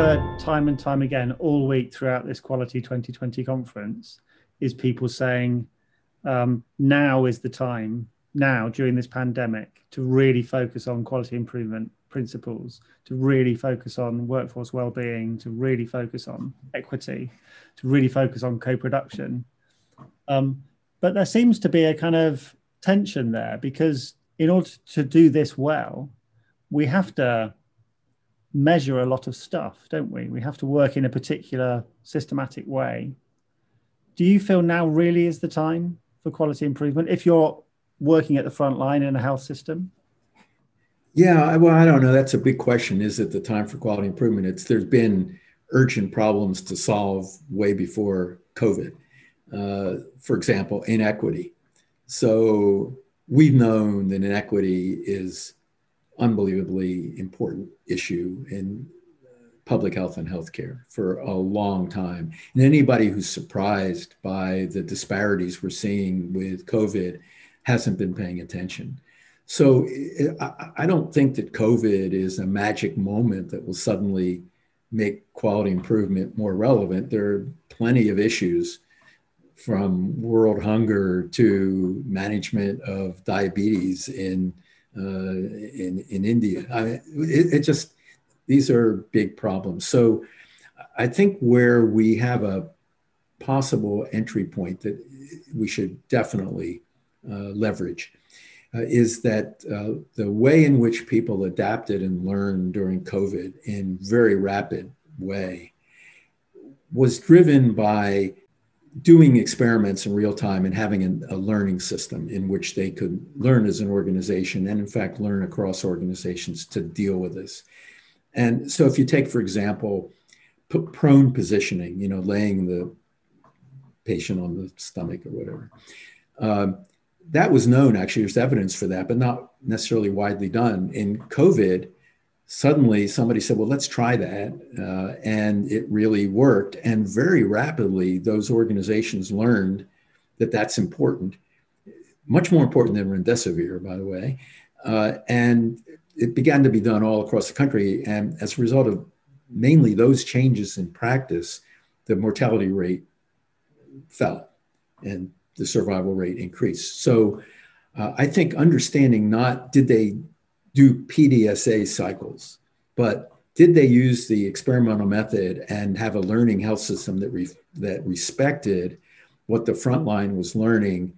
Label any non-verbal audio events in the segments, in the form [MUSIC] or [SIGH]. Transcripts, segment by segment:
heard time and time again all week throughout this Quality 2020 conference is people saying um, now is the time, now during this pandemic, to really focus on quality improvement principles, to really focus on workforce well-being, to really focus on equity, to really focus on co-production. Um, but there seems to be a kind of tension there because in order to do this well, we have to measure a lot of stuff, don't we? We have to work in a particular systematic way. Do you feel now really is the time for quality improvement if you're working at the front line in a health system? Yeah, well, I don't know. That's a big question. Is it the time for quality improvement? It's there's been urgent problems to solve way before COVID. Uh, for example, inequity. So we've known that inequity is unbelievably important issue in uh, public health and healthcare for a long time. And anybody who's surprised by the disparities we're seeing with COVID hasn't been paying attention. So eh, I don't think that COVID is a magic moment that will suddenly make quality improvement more relevant. There are plenty of issues from world hunger to management of diabetes in uh, in in India. I it, it just these are big problems. So I think where we have a possible entry point that we should definitely uh, leverage uh, is that uh, the way in which people adapted and learned during COVID in very rapid way was driven by doing experiments in real time and having a, a, learning system in which they could learn as an organization and in fact learn across organizations to deal with this. And so if you take for example p- prone positioning you know laying the patient on the stomach or whatever um, that was known actually there's evidence for that but not necessarily widely done. In covid suddenly somebody said, well, let's try that. Uh, and it really worked. And very rapidly, those organizations learned that that's important, much more important than remdesivir, by the way. Uh, and it began to be done all across the country. And as a result of mainly those changes in practice, the mortality rate fell and the survival rate increased. So uh, I think understanding not did they do PDSA cycles, but did they use the experimental method and have a learning health system that re- that respected what the front line was learning,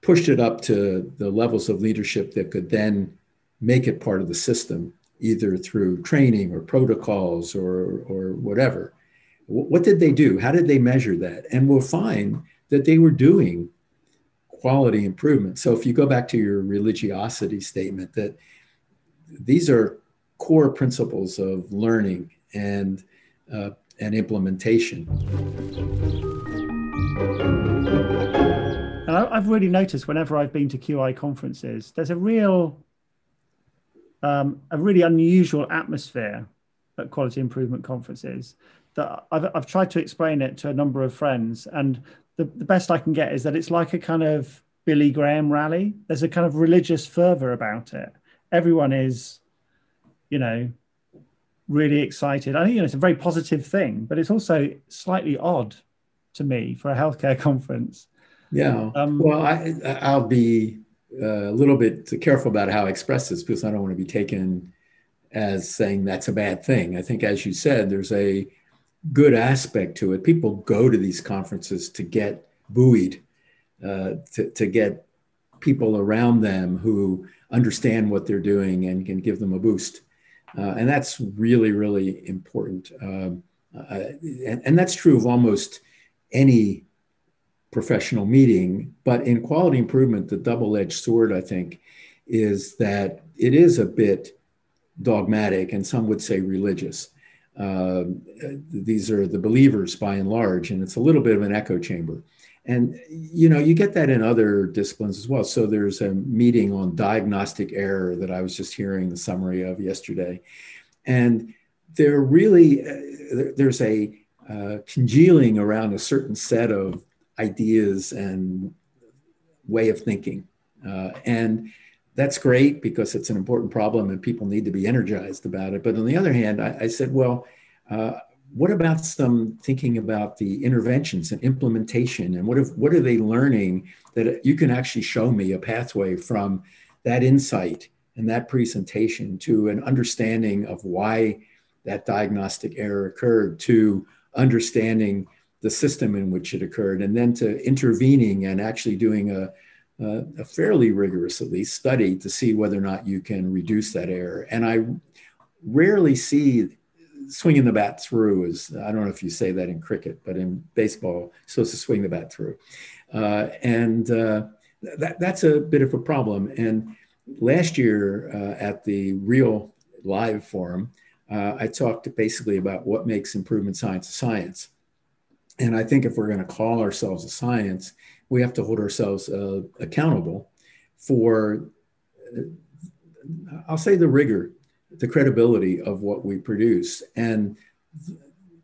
pushed it up to the levels of leadership that could then make it part of the system, either through training or protocols or or whatever. What did they do? How did they measure that? And we'll find that they were doing quality improvement. So if you go back to your religiosity statement, that these are core principles of learning and uh, and implementation. And I've really noticed whenever I've been to QI conferences, there's a real, um, a really unusual atmosphere at quality improvement conferences. That I've, I've tried to explain it to a number of friends, and the, the best I can get is that it's like a kind of Billy Graham rally. There's a kind of religious fervor about it. Everyone is you know, really excited. I think you know it's a very positive thing, but it's also slightly odd to me for a healthcare [LAUGHS] conference. Yeah. Um, well, I, I'll be uh, a little bit careful about how I express this because I don't want to be taken as saying that's a bad thing. I think, as you said, there's a good aspect to it. People go to these conferences to get buoyed, uh, to, to get people around them who understand what they're doing and can give them a boost. Uh, and that's really, really important. Um, uh, and, and, that's true of almost any professional meeting. But in quality improvement, the double edged sword, I think, is that it is a bit dogmatic and some would say religious. Uh, these are the believers by and large, and it's a little bit of an echo chamber. And you know, you get that in other disciplines as well. So there's a meeting on diagnostic error that I was just hearing the summary of yesterday, and there really uh, there's a uh, congealing around a certain set of ideas and way of thinking, uh, and that's great because it's an important problem and people need to be energized about it. But on the other hand, I, I said, well, Uh, what about some thinking about the interventions and implementation and what if, what are they learning that you can actually show me a pathway from that insight and that presentation to an understanding of why that diagnostic error occurred to understanding the system in which it occurred and then to intervening and actually doing a, a, a fairly rigorous at least study to see whether or not you can reduce that error and i rarely see swinging the bat through is I don't know if you say that in cricket, but in baseball, supposed to swing the bat through, uh, and uh, that that's a bit of a problem. And last year uh, at the Real Live Forum, uh, I talked basically about what makes improvement science a science. And I think if we're going to call ourselves a science, we have to hold ourselves uh, accountable for, uh, I'll say, the rigor the credibility of what we produce and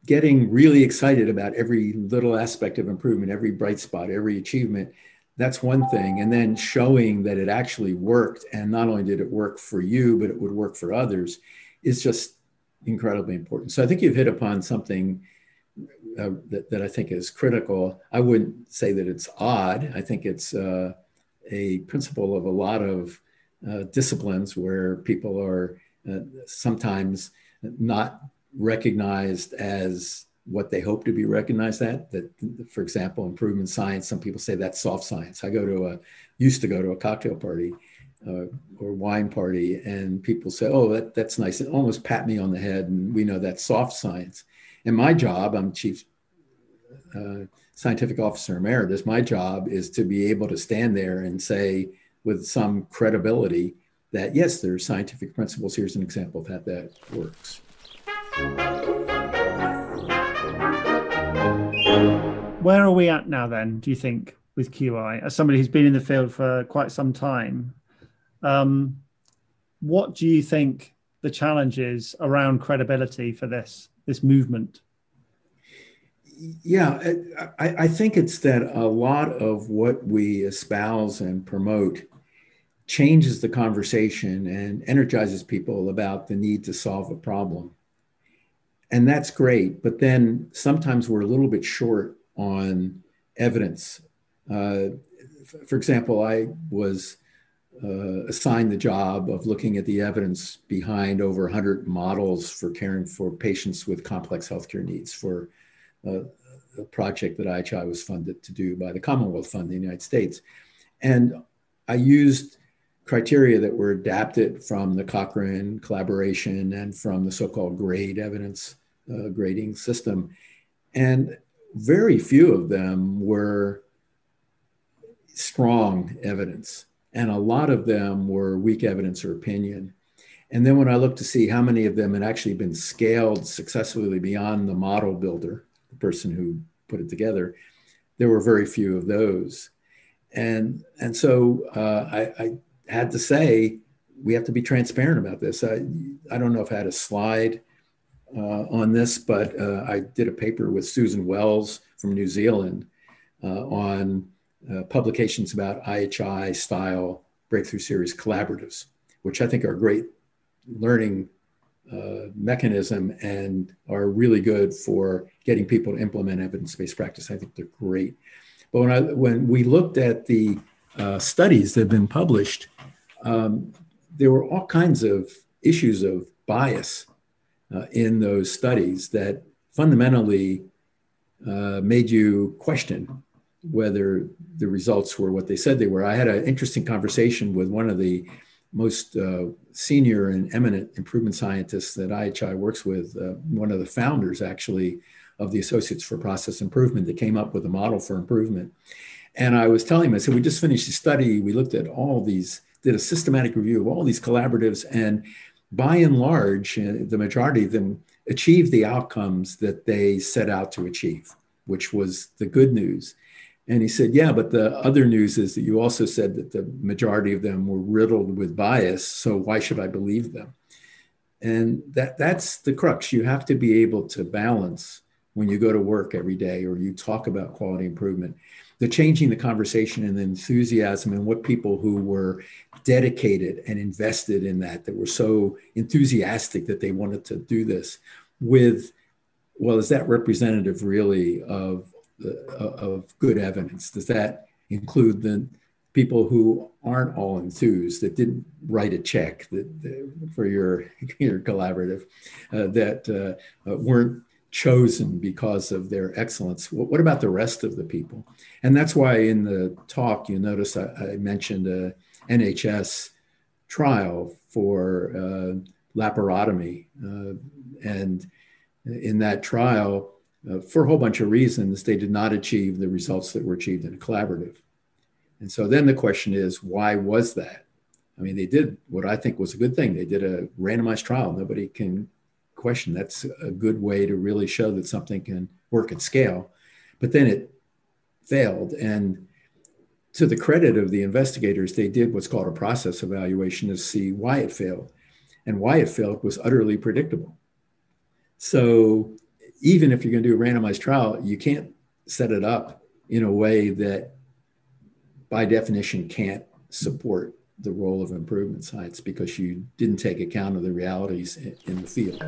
getting really excited about every little aspect of improvement, every bright spot, every achievement. That's one thing. And then showing that it actually worked. And not only did it work for you, but it would work for others is just incredibly important. So I think you've hit upon something uh, that, that I think is critical. I wouldn't say that it's odd. I think it's uh, a principle of a lot of uh, disciplines where people are uh, sometimes not recognized as what they hope to be recognized at that for example improvement science some people say that's soft science i go to a used to go to a cocktail party uh, or wine party and people say oh that, that's nice and almost pat me on the head and we know that's soft science and my job i'm chief uh, scientific officer emeritus my job is to be able to stand there and say with some credibility that yes, there are scientific principles. Here's an example of how that works. Where are we at now then, do you think, with QI? As somebody who's been in the field for quite some time, um, what do you think the challenges around credibility for this, this movement? Yeah, I, I think it's that a lot of what we espouse and promote changes the conversation and energizes people about the need to solve a problem. And that's great. But then sometimes we're a little bit short on evidence. Uh, for example, I was uh, assigned the job of looking at the evidence behind over 100 models for caring for patients with complex healthcare needs for uh, a project that IHI was funded to do by the Commonwealth Fund in the United States. And I used criteria that were adapted from the Cochrane collaboration and from the so-called grade evidence uh, grading system. And very few of them were strong evidence. And a lot of them were weak evidence or opinion. And then when I looked to see how many of them had actually been scaled successfully beyond the model builder, the person who put it together, there were very few of those. And, and so uh, I, I had to say we have to be transparent about this. I, I don't know if I had a slide uh, on this, but uh, I did a paper with Susan Wells from New Zealand uh, on uh, publications about IHI style breakthrough series collaboratives, which I think are a great learning uh, mechanism and are really good for getting people to implement evidence-based practice. I think they're great. But when I when we looked at the uh, studies that have been published, um, there were all kinds of issues of bias uh, in those studies that fundamentally uh, made you question whether the results were what they said they were. I had an interesting conversation with one of the most uh, senior and eminent improvement scientists that IHI works with, uh, one of the founders actually of the Associates for Process Improvement that came up with a model for improvement. And I was telling him, I said, we just finished a study. We looked at all these did a systematic review of all these collaboratives, and by and large, uh, the majority of them achieved the outcomes that they set out to achieve, which was the good news. And he said, Yeah, but the other news is that you also said that the majority of them were riddled with bias. So why should I believe them? And that, that's the crux. You have to be able to balance when you go to work every day or you talk about quality improvement the changing the conversation and the enthusiasm and what people who were dedicated and invested in that that were so enthusiastic that they wanted to do this with well, is that representative really of of good evidence? Does that include the people who aren't all enthused that didn't write a check that, that for your [LAUGHS] your collaborative uh, that uh, uh, weren't chosen because of their excellence what, what, about the rest of the people and that's why in the talk you notice i, I mentioned a nhs trial for uh, laparotomy uh, and in that trial uh, for a whole bunch of reasons they did not achieve the results that were achieved in a collaborative and so then the question is, why was that? I mean, they did what I think was a good thing. They did a randomized trial. Nobody can question that's a good way to really show that something can work at scale. But then it failed. And to the credit of the investigators, they did what's called a process evaluation to see why it failed. And why it failed was utterly predictable. So even if you're going to do a randomized trial, you can't set it up in a way that by definition can't support the role of improvement science because you didn't take account of the realities in, the field.